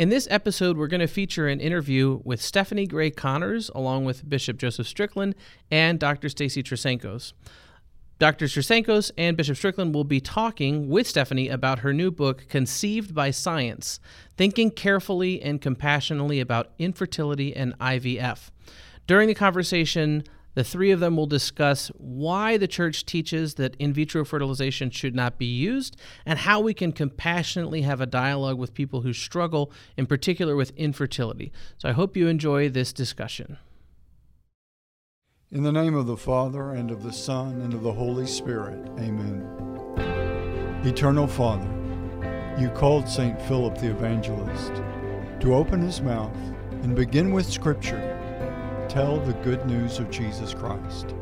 In this episode, we're going to feature an interview with Stephanie Gray Connors, along with Bishop Joseph Strickland and Dr. Stacy Trasancos. Dr. Trasancos and Bishop Strickland will be talking with Stephanie about her new book, Conceived by Science Thinking Carefully and Compassionately About Infertility and IVF. During the conversation, the three of them will discuss why the church teaches that in vitro fertilization should not be used and how we can compassionately have a dialogue with people who struggle, in particular with infertility. So I hope you enjoy this discussion. In the name of the Father, and of the Son, and of the Holy Spirit, amen. Eternal Father, you called St. Philip the Evangelist to open his mouth and begin with Scripture tell the good news of Jesus Christ.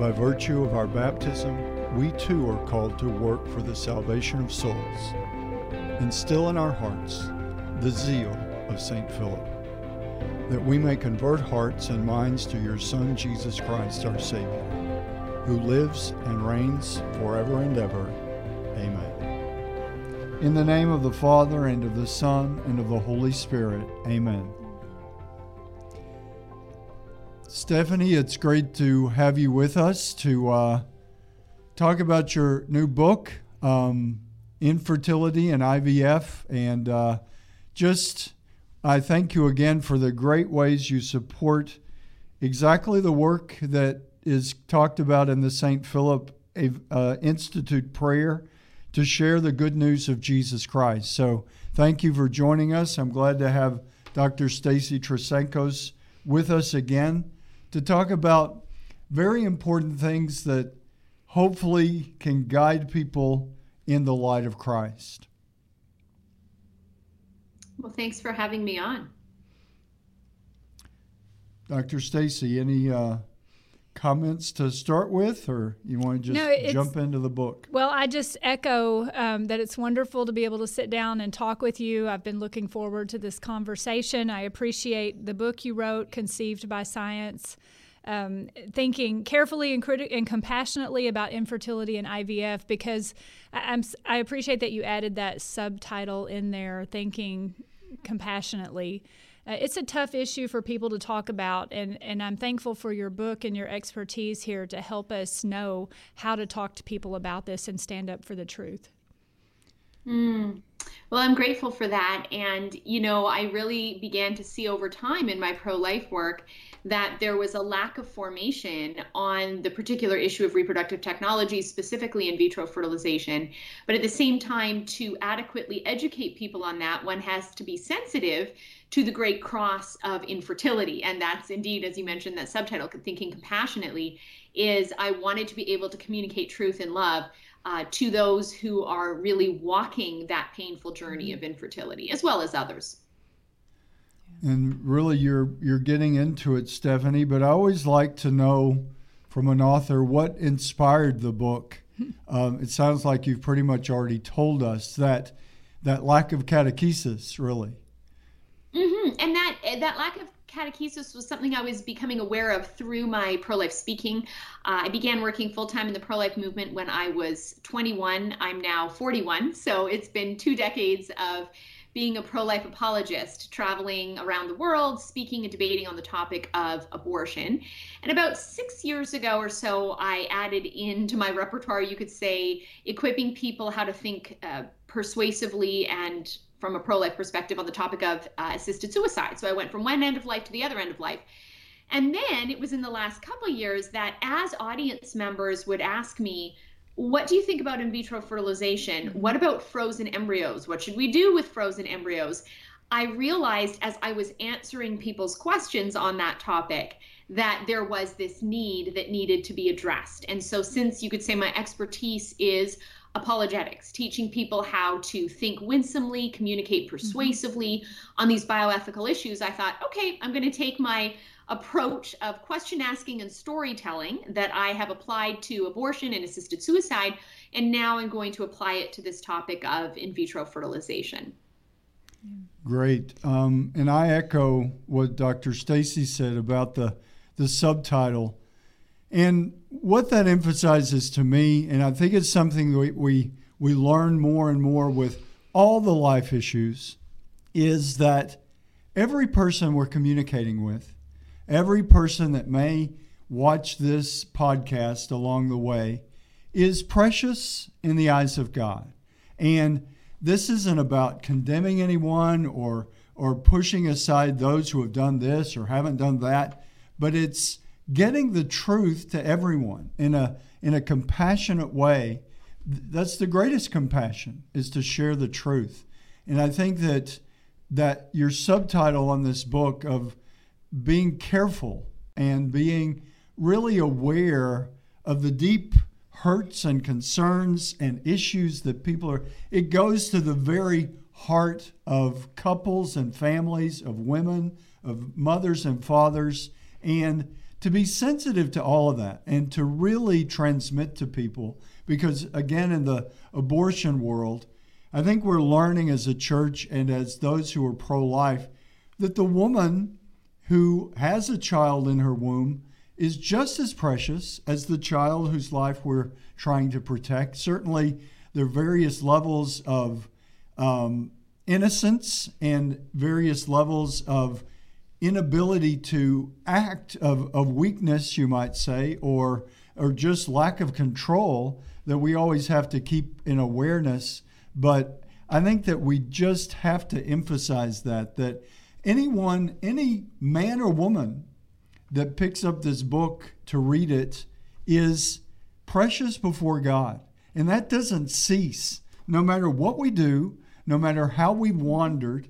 By virtue of our baptism, we too are called to work for the salvation of souls. Instill in our hearts the zeal of St. Philip, that we may convert hearts and minds to your Son, Jesus Christ, our Savior, who lives and reigns forever and ever. Amen. In the name of the Father, and of the Son, and of the Holy Spirit. Amen. Stephanie, it's great to have you with us to uh, talk about your new book, um, Infertility and IVF. And uh, just, I thank you again for the great ways you support exactly the work that is talked about in the St. Philip uh, Institute prayer to share the good news of Jesus Christ. So thank you for joining us. I'm glad to have Dr. Stacy Trasancos with us again to talk about very important things that hopefully can guide people in the light of Christ. Well, thanks for having me on. Dr. Stacy, any uh, comments to start with, or you want to just no, jump into the book? Well, I just echo um, that it's wonderful to be able to sit down and talk with you. I've been looking forward to this conversation. I appreciate the book you wrote, Conceived by Science. Um, thinking carefully and criti- and compassionately about infertility and IVF because I, I'm, I appreciate that you added that subtitle in there, thinking compassionately uh, it's a tough issue for people to talk about, and, and I'm thankful for your book and your expertise here to help us know how to talk to people about this and stand up for the truth. Mm. Well, I'm grateful for that. And, you know, I really began to see over time in my pro life work that there was a lack of formation on the particular issue of reproductive technology, specifically in vitro fertilization. But at the same time, to adequately educate people on that, one has to be sensitive to the great cross of infertility. And that's indeed, as you mentioned, that subtitle, Thinking Compassionately, is I wanted to be able to communicate truth and love uh, to those who are really walking that painful journey of infertility, as well as others. And really, you're you're getting into it, Stephanie. But I always like to know from an author what inspired the book. Um, it sounds like you've pretty much already told us that that lack of catechesis, really. That that lack of catechesis was something I was becoming aware of through my pro life speaking. Uh, I began working full time in the pro life movement when I was 21. I'm now 41, so it's been two decades of being a pro life apologist, traveling around the world, speaking and debating on the topic of abortion. And about six years ago or so, I added into my repertoire, you could say, equipping people how to think uh, persuasively and from a pro life perspective on the topic of uh, assisted suicide. So I went from one end of life to the other end of life. And then it was in the last couple years that as audience members would ask me, what do you think about in vitro fertilization? Mm-hmm. What about frozen embryos? What should we do with frozen embryos? I realized as I was answering people's questions on that topic that there was this need that needed to be addressed. And so, since you could say my expertise is apologetics, teaching people how to think winsomely, communicate mm-hmm. persuasively mm-hmm. on these bioethical issues, I thought, okay, I'm going to take my approach of question asking and storytelling that I have applied to abortion and assisted suicide, and now I'm going to apply it to this topic of in vitro fertilization. Great. Um, and I echo what Dr. Stacy said about the, the subtitle. And what that emphasizes to me, and I think it's something we, we, we learn more and more with all the life issues, is that every person we're communicating with, every person that may watch this podcast along the way, is precious in the eyes of God. And this isn't about condemning anyone or or pushing aside those who have done this or haven't done that, but it's getting the truth to everyone in a in a compassionate way. That's the greatest compassion is to share the truth. And I think that that your subtitle on this book of being careful and being really aware of the deep hurts and concerns and issues that people are it goes to the very heart of couples and families of women of mothers and fathers and to be sensitive to all of that and to really transmit to people because again in the abortion world I think we're learning as a church and as those who are pro life that the woman who has a child in her womb is just as precious as the child whose life we're trying to protect. Certainly, there are various levels of um, innocence and various levels of inability to act, of, of weakness, you might say, or, or just lack of control that we always have to keep in awareness but I think that we just have to emphasize that that anyone, any man or woman that picks up this book to read it is precious before God. And that doesn't cease. No matter what we do, no matter how we've wandered,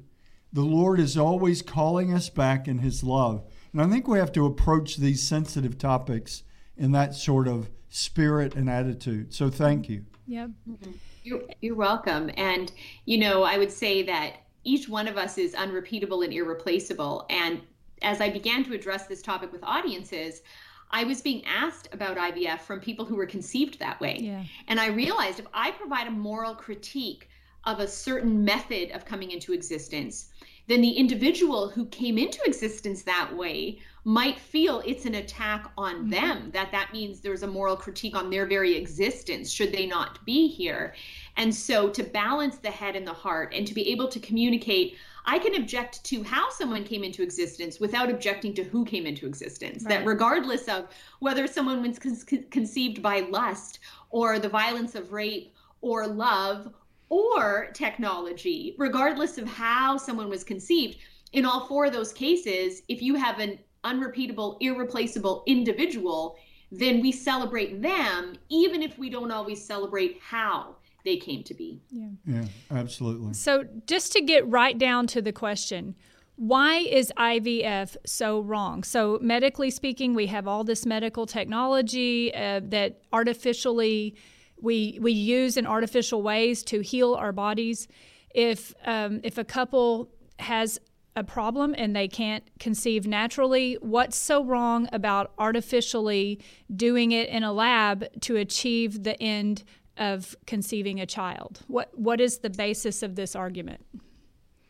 the Lord is always calling us back in His love. And I think we have to approach these sensitive topics in that sort of spirit and attitude. So thank you. Yep. Mm-hmm. You're, you're welcome. And, you know, I would say that each one of us is unrepeatable and irreplaceable. And as I began to address this topic with audiences, I was being asked about IVF from people who were conceived that way. Yeah. And I realized if I provide a moral critique of a certain method of coming into existence, then the individual who came into existence that way might feel it's an attack on mm-hmm. them that that means there's a moral critique on their very existence should they not be here and so to balance the head and the heart and to be able to communicate I can object to how someone came into existence without objecting to who came into existence. Right. That regardless of whether someone was con- conceived by lust or the violence of rape or love or technology, regardless of how someone was conceived, in all four of those cases, if you have an unrepeatable, irreplaceable individual, then we celebrate them, even if we don't always celebrate how they came to be. Yeah. Yeah, absolutely. So, just to get right down to the question, why is IVF so wrong? So, medically speaking, we have all this medical technology uh, that artificially we we use in artificial ways to heal our bodies. If um, if a couple has a problem and they can't conceive naturally, what's so wrong about artificially doing it in a lab to achieve the end of conceiving a child? What what is the basis of this argument?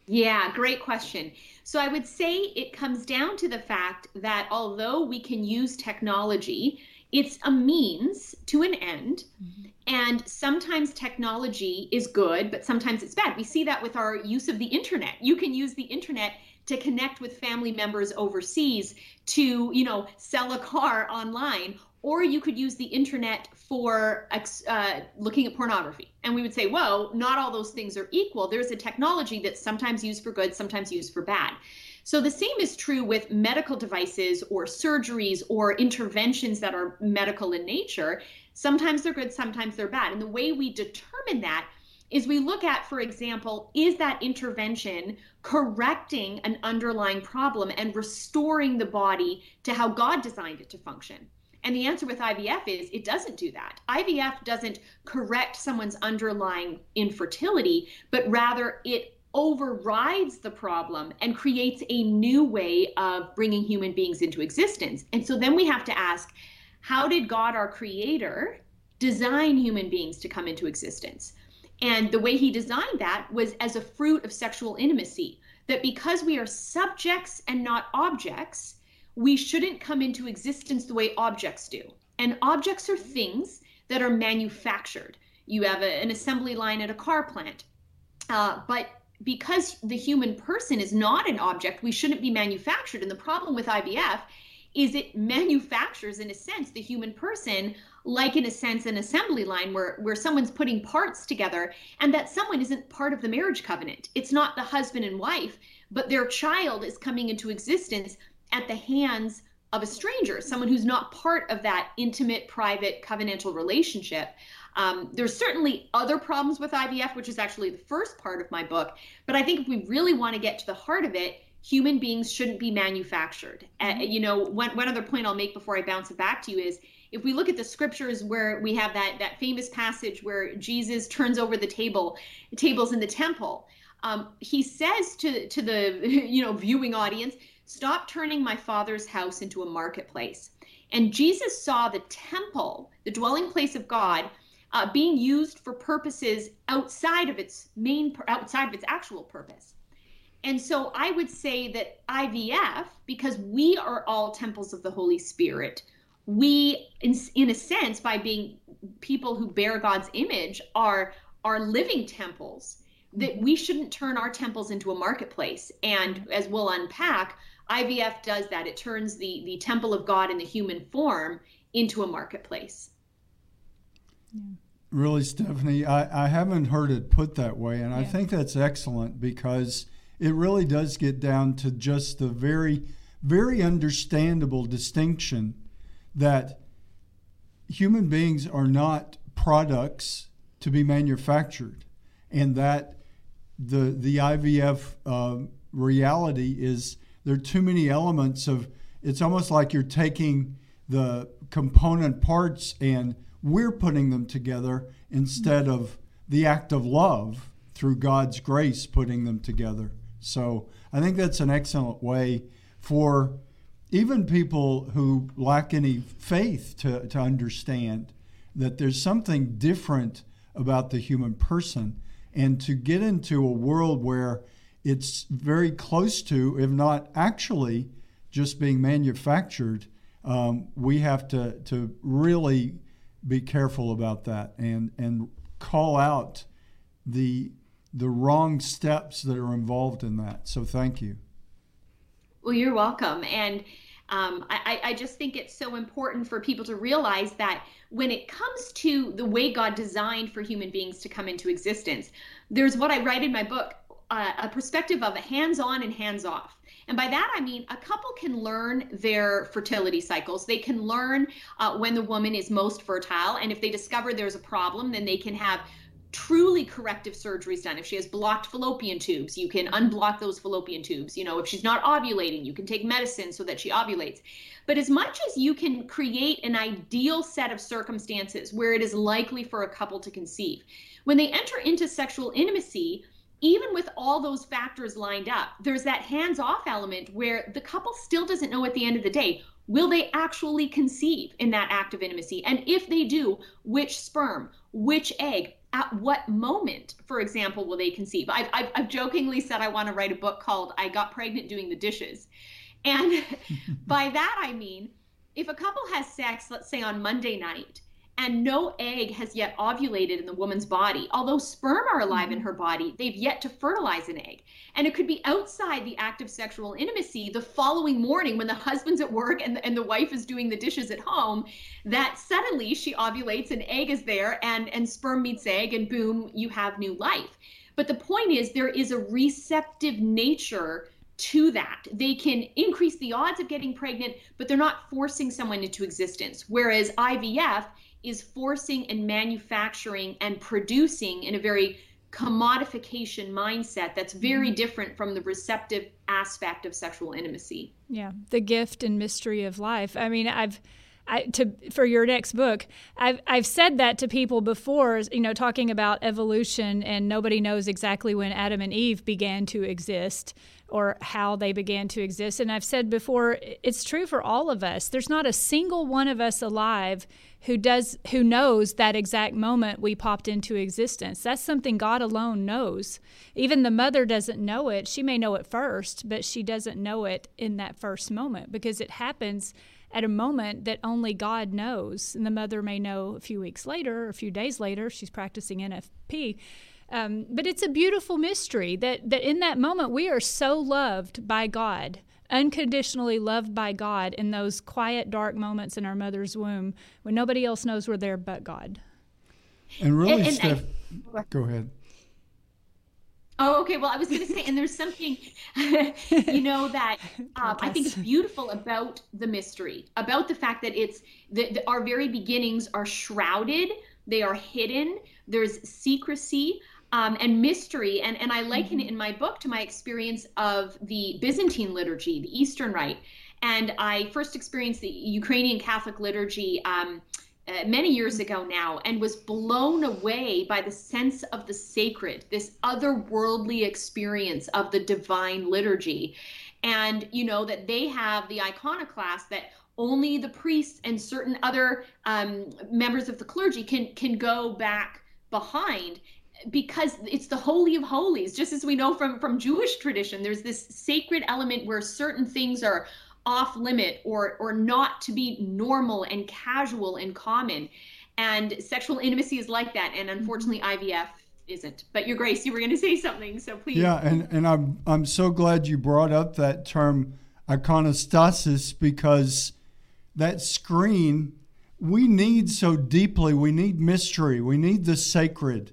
Yeah, great question. So I would say it comes down to the fact that although we can use technology, it's a means to an end. Mm-hmm. And sometimes technology is good, but sometimes it's bad. We see that with our use of the internet. You can use the internet to connect with family members overseas, to, you know, sell a car online, or you could use the internet for uh, looking at pornography. And we would say, whoa, not all those things are equal. There's a technology that's sometimes used for good, sometimes used for bad. So the same is true with medical devices or surgeries or interventions that are medical in nature. Sometimes they're good, sometimes they're bad. And the way we determine that is we look at, for example, is that intervention correcting an underlying problem and restoring the body to how God designed it to function? And the answer with IVF is it doesn't do that. IVF doesn't correct someone's underlying infertility, but rather it overrides the problem and creates a new way of bringing human beings into existence. And so then we have to ask how did God, our creator, design human beings to come into existence? And the way he designed that was as a fruit of sexual intimacy, that because we are subjects and not objects, we shouldn't come into existence the way objects do. And objects are things that are manufactured. You have a, an assembly line at a car plant. Uh, but because the human person is not an object, we shouldn't be manufactured. And the problem with IVF is it manufactures, in a sense, the human person like in a sense an assembly line where where someone's putting parts together and that someone isn't part of the marriage covenant it's not the husband and wife but their child is coming into existence at the hands of a stranger someone who's not part of that intimate private covenantal relationship. Um, there's certainly other problems with ivf which is actually the first part of my book but i think if we really want to get to the heart of it human beings shouldn't be manufactured. Uh, you know one, one other point i'll make before i bounce it back to you is if we look at the scriptures where we have that that famous passage where Jesus turns over the table tables in the temple, um, he says to to the you know viewing audience, "Stop turning my father's house into a marketplace." And Jesus saw the temple, the dwelling place of God, uh, being used for purposes outside of its main outside of its actual purpose. And so I would say that IVF, because we are all temples of the Holy Spirit, we in, in a sense by being people who bear god's image are are living temples that we shouldn't turn our temples into a marketplace and as we'll unpack ivf does that. It turns the the temple of god in the human form into a marketplace. Really stephanie i, I haven't heard it put that way and yeah. i think that's excellent because it really does get down to just the very very understandable distinction that human beings are not products to be manufactured, and that the the IVF uh, reality is there are too many elements of. It's almost like you're taking the component parts and we're putting them together instead of the act of love through God's grace putting them together. So I think that's an excellent way for even people who lack any faith to, to understand that there's something different about the human person and to get into a world where it's very close to, if not actually, just being manufactured, um, we have to, to really be careful about that and, and call out the, the wrong steps that are involved in that. So thank you. Well, you're welcome. And um, I, I just think it's so important for people to realize that when it comes to the way God designed for human beings to come into existence, there's what I write in my book a perspective of a hands on and hands off. And by that, I mean a couple can learn their fertility cycles. They can learn uh, when the woman is most fertile. And if they discover there's a problem, then they can have truly corrective surgeries done. If she has blocked fallopian tubes, you can unblock those fallopian tubes. You know, if she's not ovulating, you can take medicine so that she ovulates. But as much as you can create an ideal set of circumstances where it is likely for a couple to conceive, when they enter into sexual intimacy, even with all those factors lined up, there's that hands off element where the couple still doesn't know at the end of the day will they actually conceive in that act of intimacy? And if they do, which sperm, which egg, at what moment, for example, will they conceive? I've, I've, I've jokingly said I want to write a book called I Got Pregnant Doing the Dishes. And by that, I mean, if a couple has sex, let's say on Monday night, and no egg has yet ovulated in the woman's body. Although sperm are alive in mm-hmm. her body, they've yet to fertilize an egg. And it could be outside the act of sexual intimacy the following morning when the husband's at work and, and the wife is doing the dishes at home that suddenly she ovulates, an egg is there, and, and sperm meets egg, and boom, you have new life. But the point is, there is a receptive nature to that. They can increase the odds of getting pregnant, but they're not forcing someone into existence. Whereas IVF is forcing and manufacturing and producing in a very commodification mindset that's very mm-hmm. different from the receptive aspect of sexual intimacy. Yeah, the gift and mystery of life. I mean, I've I, to for your next book, I've I've said that to people before. You know, talking about evolution, and nobody knows exactly when Adam and Eve began to exist or how they began to exist. And I've said before, it's true for all of us. There's not a single one of us alive who does who knows that exact moment we popped into existence. That's something God alone knows. Even the mother doesn't know it. She may know it first, but she doesn't know it in that first moment because it happens at a moment that only God knows. And the mother may know a few weeks later or a few days later, she's practicing NFP. Um, but it's a beautiful mystery that, that in that moment we are so loved by God, unconditionally loved by God in those quiet, dark moments in our mother's womb when nobody else knows we're there but God. And really, and, and Steph, I, go ahead. Oh, okay. Well, I was going to say, and there's something, you know, that uh, I think is beautiful about the mystery, about the fact that it's that our very beginnings are shrouded, they are hidden. There's secrecy. Um, and mystery. And, and I liken mm-hmm. it in my book to my experience of the Byzantine liturgy, the Eastern Rite. And I first experienced the Ukrainian Catholic liturgy um, uh, many years ago now and was blown away by the sense of the sacred, this otherworldly experience of the divine liturgy. And, you know, that they have the iconoclast that only the priests and certain other um, members of the clergy can can go back behind because it's the holy of holies just as we know from from jewish tradition there's this sacred element where certain things are off limit or or not to be normal and casual and common and sexual intimacy is like that and unfortunately mm-hmm. ivf isn't but your grace you were going to say something so please yeah and and i'm i'm so glad you brought up that term iconostasis because that screen we need so deeply. We need mystery. We need the sacred.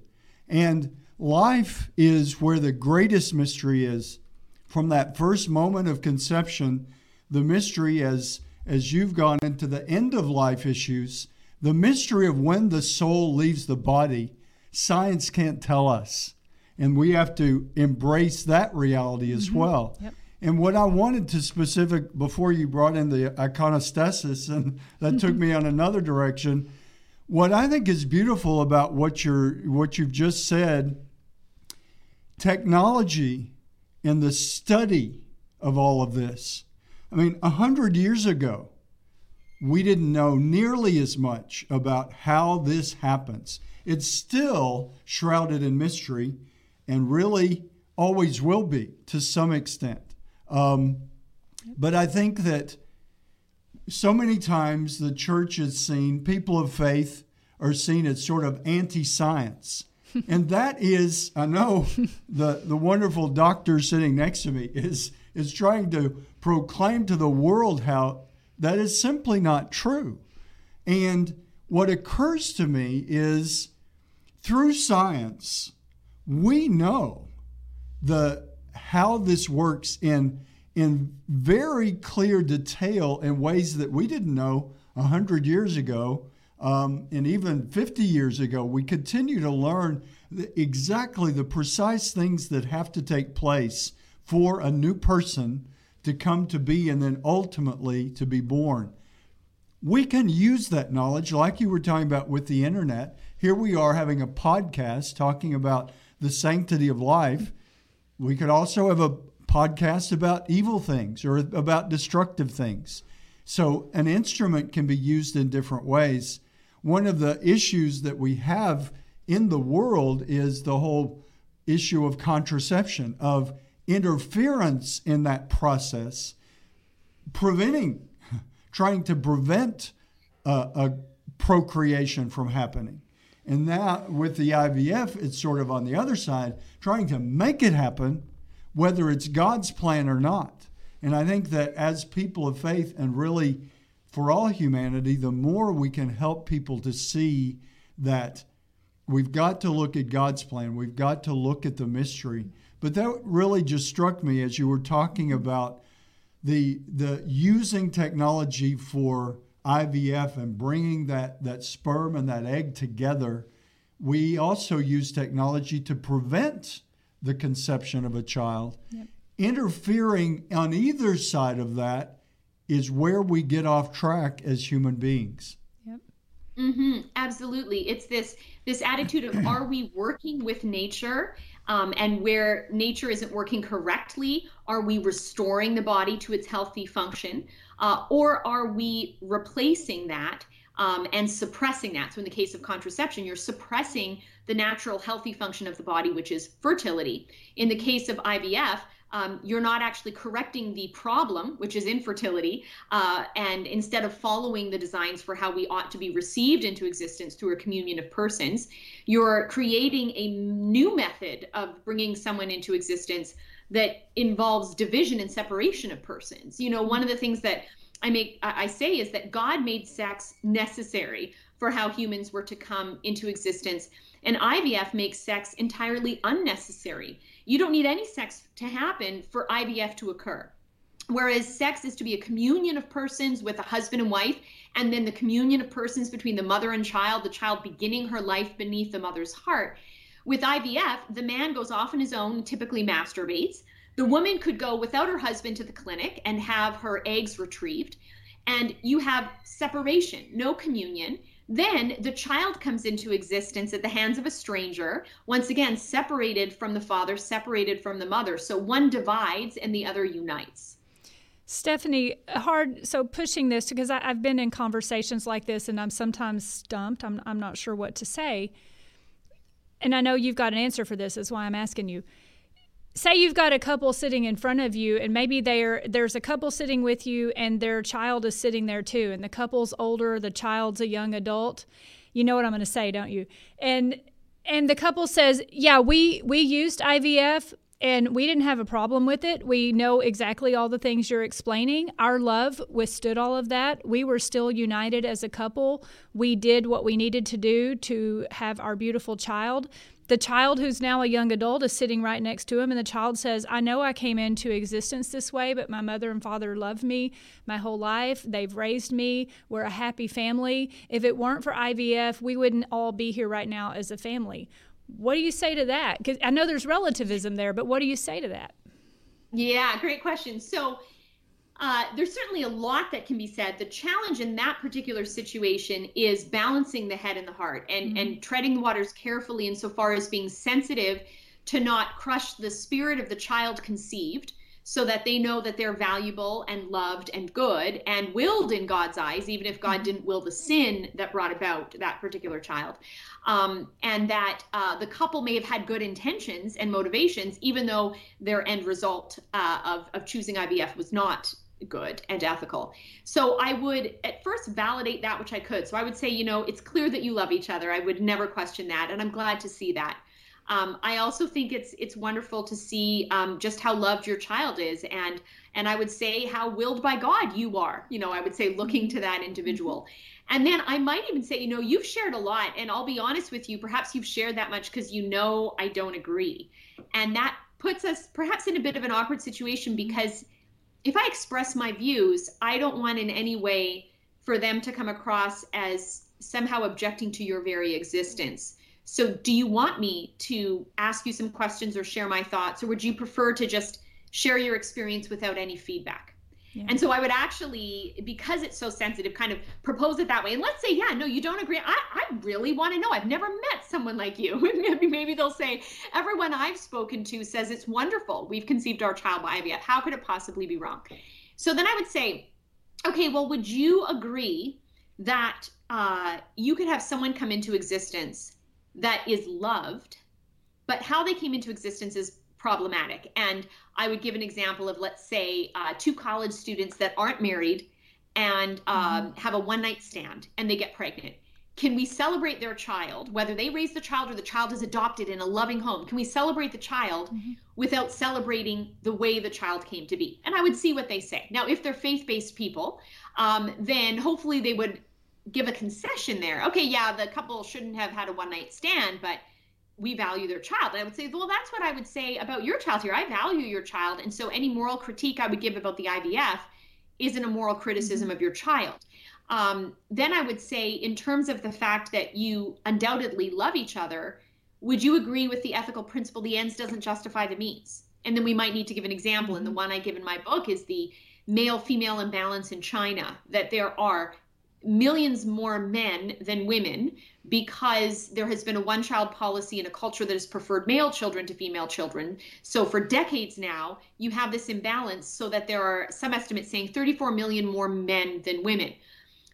And life is where the greatest mystery is. From that first moment of conception, the mystery as as you've gone into the end of life issues, the mystery of when the soul leaves the body, science can't tell us. And we have to embrace that reality as mm-hmm. well. Yep. And what I wanted to specific before you brought in the iconostasis, and that took me on another direction. What I think is beautiful about what you're what you've just said, technology and the study of all of this. I mean, a hundred years ago, we didn't know nearly as much about how this happens. It's still shrouded in mystery and really always will be to some extent. Um, but I think that so many times the church is seen, people of faith are seen as sort of anti science. and that is, I know the, the wonderful doctor sitting next to me is, is trying to proclaim to the world how that is simply not true. And what occurs to me is through science, we know the how this works in in very clear detail in ways that we didn't know 100 years ago um, and even 50 years ago. We continue to learn the, exactly the precise things that have to take place for a new person to come to be and then ultimately to be born. We can use that knowledge, like you were talking about with the internet. Here we are having a podcast talking about the sanctity of life. We could also have a podcast about evil things or about destructive things. So an instrument can be used in different ways. One of the issues that we have in the world is the whole issue of contraception, of interference in that process, preventing, trying to prevent a, a procreation from happening. And now with the IVF, it's sort of on the other side, trying to make it happen, whether it's God's plan or not. And I think that as people of faith and really for all humanity, the more we can help people to see that we've got to look at God's plan, we've got to look at the mystery. But that really just struck me as you were talking about the the using technology for IVF and bringing that, that sperm and that egg together, we also use technology to prevent the conception of a child. Yep. Interfering on either side of that is where we get off track as human beings. Yep. Mm-hmm, absolutely. It's this this attitude of are we working with nature um, and where nature isn't working correctly, are we restoring the body to its healthy function? Uh, or are we replacing that um, and suppressing that? So, in the case of contraception, you're suppressing the natural healthy function of the body, which is fertility. In the case of IVF, um, you're not actually correcting the problem, which is infertility, uh, and instead of following the designs for how we ought to be received into existence through a communion of persons, you're creating a new method of bringing someone into existence that involves division and separation of persons. You know, one of the things that I make I say is that God made sex necessary for how humans were to come into existence. And IVF makes sex entirely unnecessary. You don't need any sex to happen for IVF to occur. Whereas sex is to be a communion of persons with a husband and wife, and then the communion of persons between the mother and child, the child beginning her life beneath the mother's heart. With IVF, the man goes off on his own, typically masturbates. The woman could go without her husband to the clinic and have her eggs retrieved. And you have separation, no communion. Then the child comes into existence at the hands of a stranger, once again, separated from the father, separated from the mother. So one divides and the other unites. Stephanie, hard so pushing this because I, have been in conversations like this and I'm sometimes stumped. I'm, I'm not sure what to say. And I know you've got an answer for this, is why I'm asking you say you've got a couple sitting in front of you and maybe there there's a couple sitting with you and their child is sitting there too and the couple's older the child's a young adult you know what i'm going to say don't you and and the couple says yeah we we used ivf and we didn't have a problem with it. We know exactly all the things you're explaining. Our love withstood all of that. We were still united as a couple. We did what we needed to do to have our beautiful child the child who's now a young adult is sitting right next to him and the child says i know i came into existence this way but my mother and father loved me my whole life. They've raised me. We're a happy family. If it weren't for ivf we wouldn't all be here right now as a family. What do you say to that? Because i know there's relativism there but what do you say to that? Yeah great question. So uh, there's certainly a lot that can be said. The challenge in that particular situation is balancing the head and the heart and, mm-hmm. and treading the waters carefully insofar as being sensitive to not crush the spirit of the child conceived so that they know that they're valuable and loved and good and willed in God's eyes, even if God mm-hmm. didn't will the sin that brought about that particular child. Um, and that uh, the couple may have had good intentions and motivations, even though their end result uh, of, of choosing IVF was not good and ethical. So I would at first validate that which I could. So I would say, you know, it's clear that you love each other. I would never question that, and I'm glad to see that. Um, I also think it's it's wonderful to see um, just how loved your child is, and and I would say how willed by God you are. You know, I would say looking to that individual. And then I might even say, you know, you've shared a lot, and I'll be honest with you, perhaps you've shared that much because you know I don't agree. And that puts us perhaps in a bit of an awkward situation because if I express my views, I don't want in any way for them to come across as somehow objecting to your very existence. So, do you want me to ask you some questions or share my thoughts, or would you prefer to just share your experience without any feedback? Yeah. And so I would actually, because it's so sensitive, kind of propose it that way. And let's say, yeah, no, you don't agree. I, I really want to know. I've never met someone like you. maybe, maybe they'll say, everyone I've spoken to says it's wonderful. We've conceived our child by IVF. How could it possibly be wrong? So then I would say, okay, well, would you agree that uh, you could have someone come into existence that is loved, but how they came into existence is problematic. And I would give an example of, let's say, uh, two college students that aren't married and um, mm-hmm. have a one night stand and they get pregnant. Can we celebrate their child, whether they raise the child or the child is adopted in a loving home? Can we celebrate the child mm-hmm. without celebrating the way the child came to be? And I would see what they say. Now, if they're faith based people, um, then hopefully they would give a concession there. Okay, yeah, the couple shouldn't have had a one night stand, but we value their child. And I would say, well, that's what I would say about your child here. I value your child. And so any moral critique I would give about the IVF isn't a moral criticism mm-hmm. of your child. Um, then I would say, in terms of the fact that you undoubtedly love each other, would you agree with the ethical principle the ends doesn't justify the means? And then we might need to give an example. And the mm-hmm. one I give in my book is the male female imbalance in China, that there are millions more men than women because there has been a one child policy in a culture that has preferred male children to female children. So for decades now, you have this imbalance so that there are some estimates saying 34 million more men than women.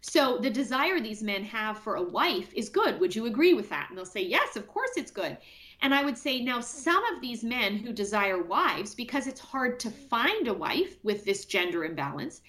So the desire these men have for a wife is good. Would you agree with that? And they'll say, yes, of course it's good. And I would say now some of these men who desire wives, because it's hard to find a wife with this gender imbalance,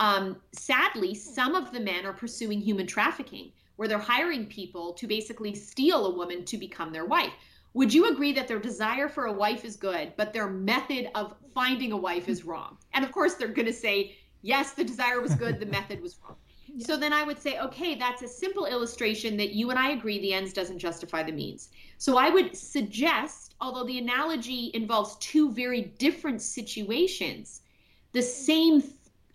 um, sadly, some of the men are pursuing human trafficking, where they're hiring people to basically steal a woman to become their wife. Would you agree that their desire for a wife is good, but their method of finding a wife is wrong? And of course, they're going to say, yes, the desire was good, the method was wrong. Yeah. So then I would say, okay, that's a simple illustration that you and I agree the ends doesn't justify the means. So I would suggest, although the analogy involves two very different situations, the same,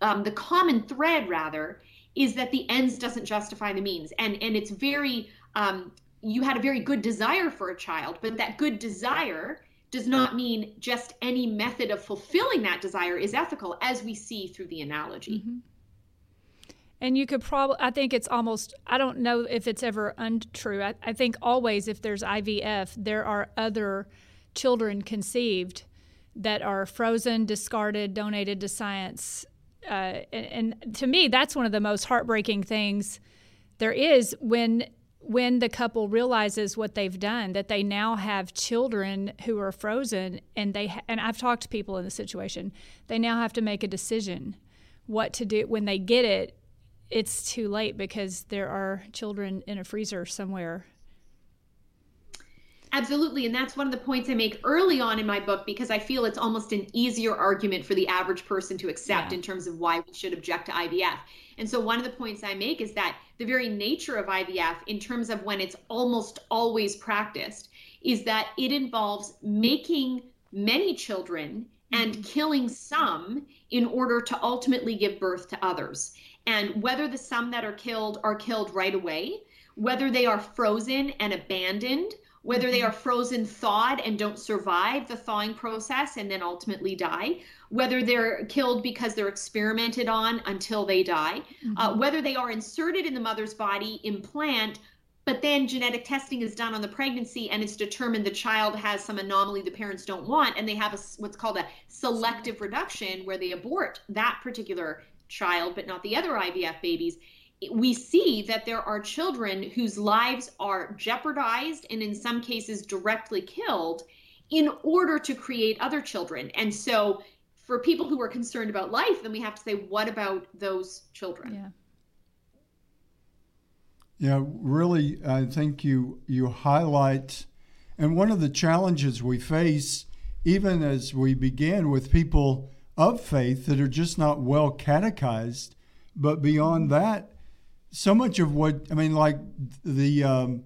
um, the common thread rather, is that the ends doesn't justify the means, and and it's very, um, you had a very good desire for a child, but that good desire does not mean just any method of fulfilling that desire is ethical, as we see through the analogy. Mm-hmm. And you could probably, I think it's almost, I don't know if it's ever untrue. I, I think always if there's IVF, there are other children conceived that are frozen, discarded, donated to science. Uh, and, and to me, that's one of the most heartbreaking things there is when when the couple realizes what they've done that they now have children who are frozen and they ha- and I've talked to people in the situation they now have to make a decision what to do when they get it it's too late because there are children in a freezer somewhere. Absolutely. And that's one of the points I make early on in my book because I feel it's almost an easier argument for the average person to accept yeah. in terms of why we should object to IVF. And so, one of the points I make is that the very nature of IVF, in terms of when it's almost always practiced, is that it involves making many children and mm-hmm. killing some in order to ultimately give birth to others and whether the some that are killed are killed right away, whether they are frozen and abandoned, whether they mm-hmm. are frozen thawed and don't survive the thawing process and then ultimately die, whether they're killed because they're experimented on until they die, uh, mm-hmm. uh, whether they are inserted in the mother's body, implant, but then genetic testing is done on the pregnancy and it's determined the child has some anomaly the parents don't want and they have a, what's called a selective reduction where they abort that particular child, but not the other IVF babies, we see that there are children whose lives are jeopardized and in some cases directly killed in order to create other children. And so for people who are concerned about life, then we have to say, what about those children? Yeah. Yeah, really, I think you you highlight, and one of the challenges we face, even as we begin with people of faith that are just not well catechized. But beyond that, so much of what I mean, like the um,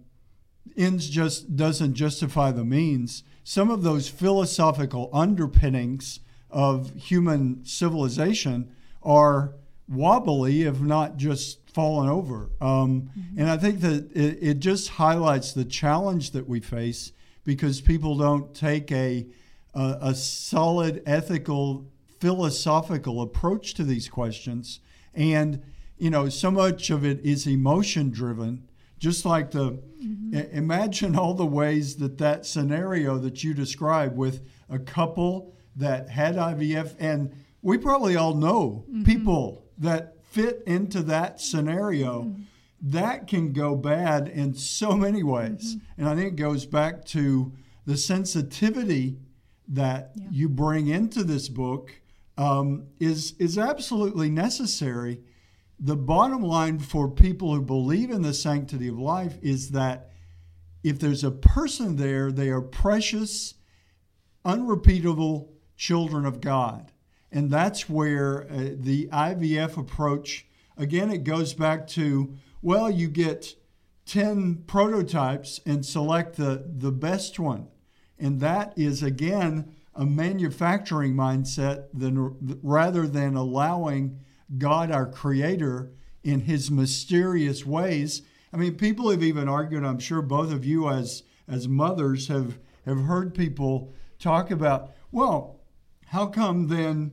ends just doesn't justify the means. Some of those philosophical underpinnings of human civilization are wobbly, if not just fallen over. Um, mm-hmm. And I think that it, it just highlights the challenge that we face because people don't take a a, a solid ethical philosophical approach to these questions. And, you know, so much of it is emotion driven, just like the, mm-hmm. imagine all the ways that that scenario that you described with a couple that had IVF, and we probably all know mm-hmm. people that fit into that scenario. Mm-hmm. That can go bad in so many ways. Mm-hmm. And I think it goes back to the sensitivity that yeah. you bring into this book um, is is absolutely necessary. The bottom line for people who believe in the sanctity of life is that if there's a person there, they are precious, unrepeatable children of God. And that's where uh, the IVF approach, again, it goes back to well, you get 10 prototypes and select the, the best one. And that is, again, a manufacturing mindset than rather than allowing God, our Creator, in His mysterious ways. I mean, people have even argued. I'm sure both of you, as as mothers, have have heard people talk about. Well, how come then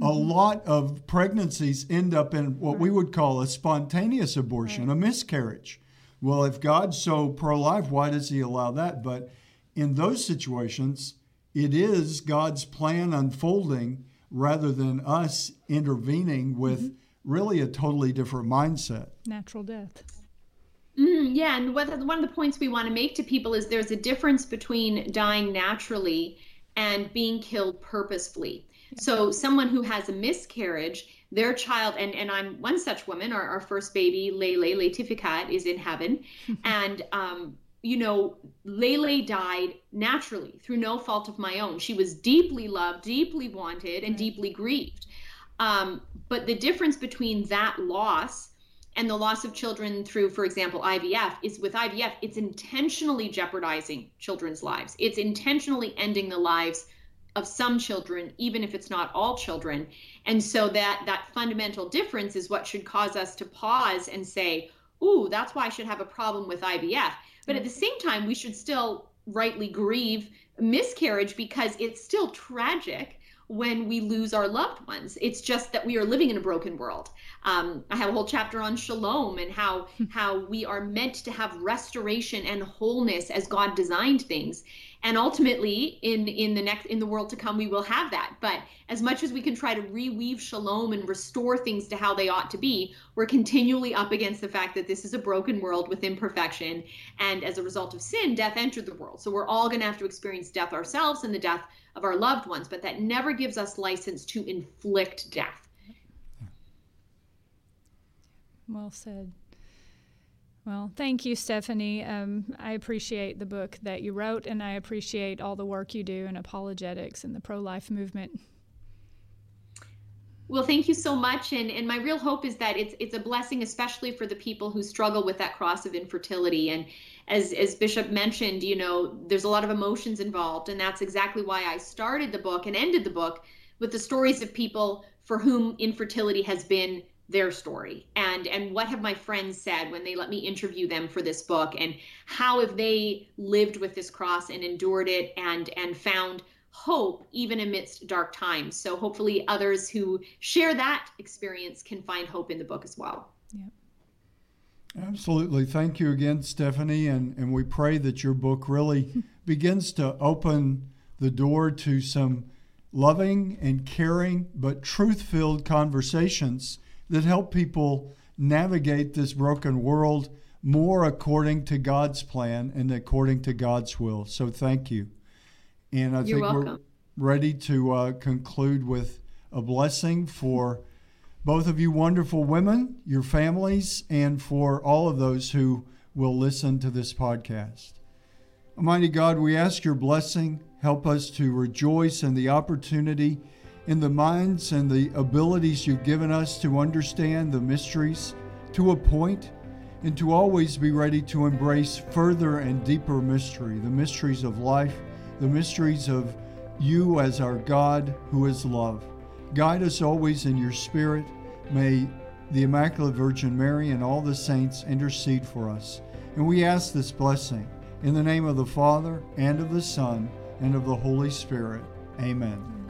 a mm-hmm. lot of pregnancies end up in what we would call a spontaneous abortion, a miscarriage? Well, if God's so pro life, why does He allow that? But in those situations, it is God's plan unfolding rather than us intervening with mm-hmm. really a totally different mindset. Natural death. Mm, yeah, and what, one of the points we want to make to people is there's a difference between dying naturally and being killed purposefully. So someone who has a miscarriage, their child, and, and I'm one such woman, our, our first baby, Lele, Latificat, is in heaven. and, um, you know, Lele died naturally through no fault of my own. She was deeply loved, deeply wanted, and deeply grieved. Um, but the difference between that loss and the loss of children through, for example, IVF is with IVF, it's intentionally jeopardizing children's lives. It's intentionally ending the lives of some children, even if it's not all children. And so that that fundamental difference is what should cause us to pause and say, "Ooh, that's why I should have a problem with IVF." But at the same time, we should still rightly grieve miscarriage because it's still tragic when we lose our loved ones. It's just that we are living in a broken world. Um, I have a whole chapter on shalom and how how we are meant to have restoration and wholeness as God designed things. And ultimately, in in the next in the world to come, we will have that. But as much as we can try to reweave shalom and restore things to how they ought to be, we're continually up against the fact that this is a broken world with imperfection, and as a result of sin, death entered the world. So we're all going to have to experience death ourselves and the death of our loved ones. But that never gives us license to inflict death. Well said. Well, thank you, Stephanie. Um, I appreciate the book that you wrote, and I appreciate all the work you do in apologetics and the pro life movement. Well, thank you so much, and and my real hope is that it's it's a blessing, especially for the people who struggle with that cross of infertility. And as as Bishop mentioned, you know, there's a lot of emotions involved, and that's exactly why I started the book and ended the book with the stories of people for whom infertility has been their story. And and what have my friends said when they let me interview them for this book and how have they lived with this cross and endured it and and found hope even amidst dark times. So hopefully others who share that experience can find hope in the book as well. Yeah absolutely. Thank you again stephanie. And and we pray that your book really begins to open the door to some loving and caring but truth-filled conversations that help people navigate this broken world more according to God's plan and according to God's will. So thank you. And I You're think welcome. we're ready to uh, conclude with a blessing for both of you wonderful women, your families, and for all of those who will listen to this podcast. Almighty God, we ask your blessing. Help us to rejoice in the opportunity in the minds and the abilities you've given us to understand the mysteries to a point and to always be ready to embrace further and deeper mystery the mysteries of life, the mysteries of you as our God who is love. Guide us always in your spirit. May the Immaculate Virgin Mary and all the saints intercede for us. And we ask this blessing in the name of the Father, and of the Son, and of the Holy Spirit. Amen.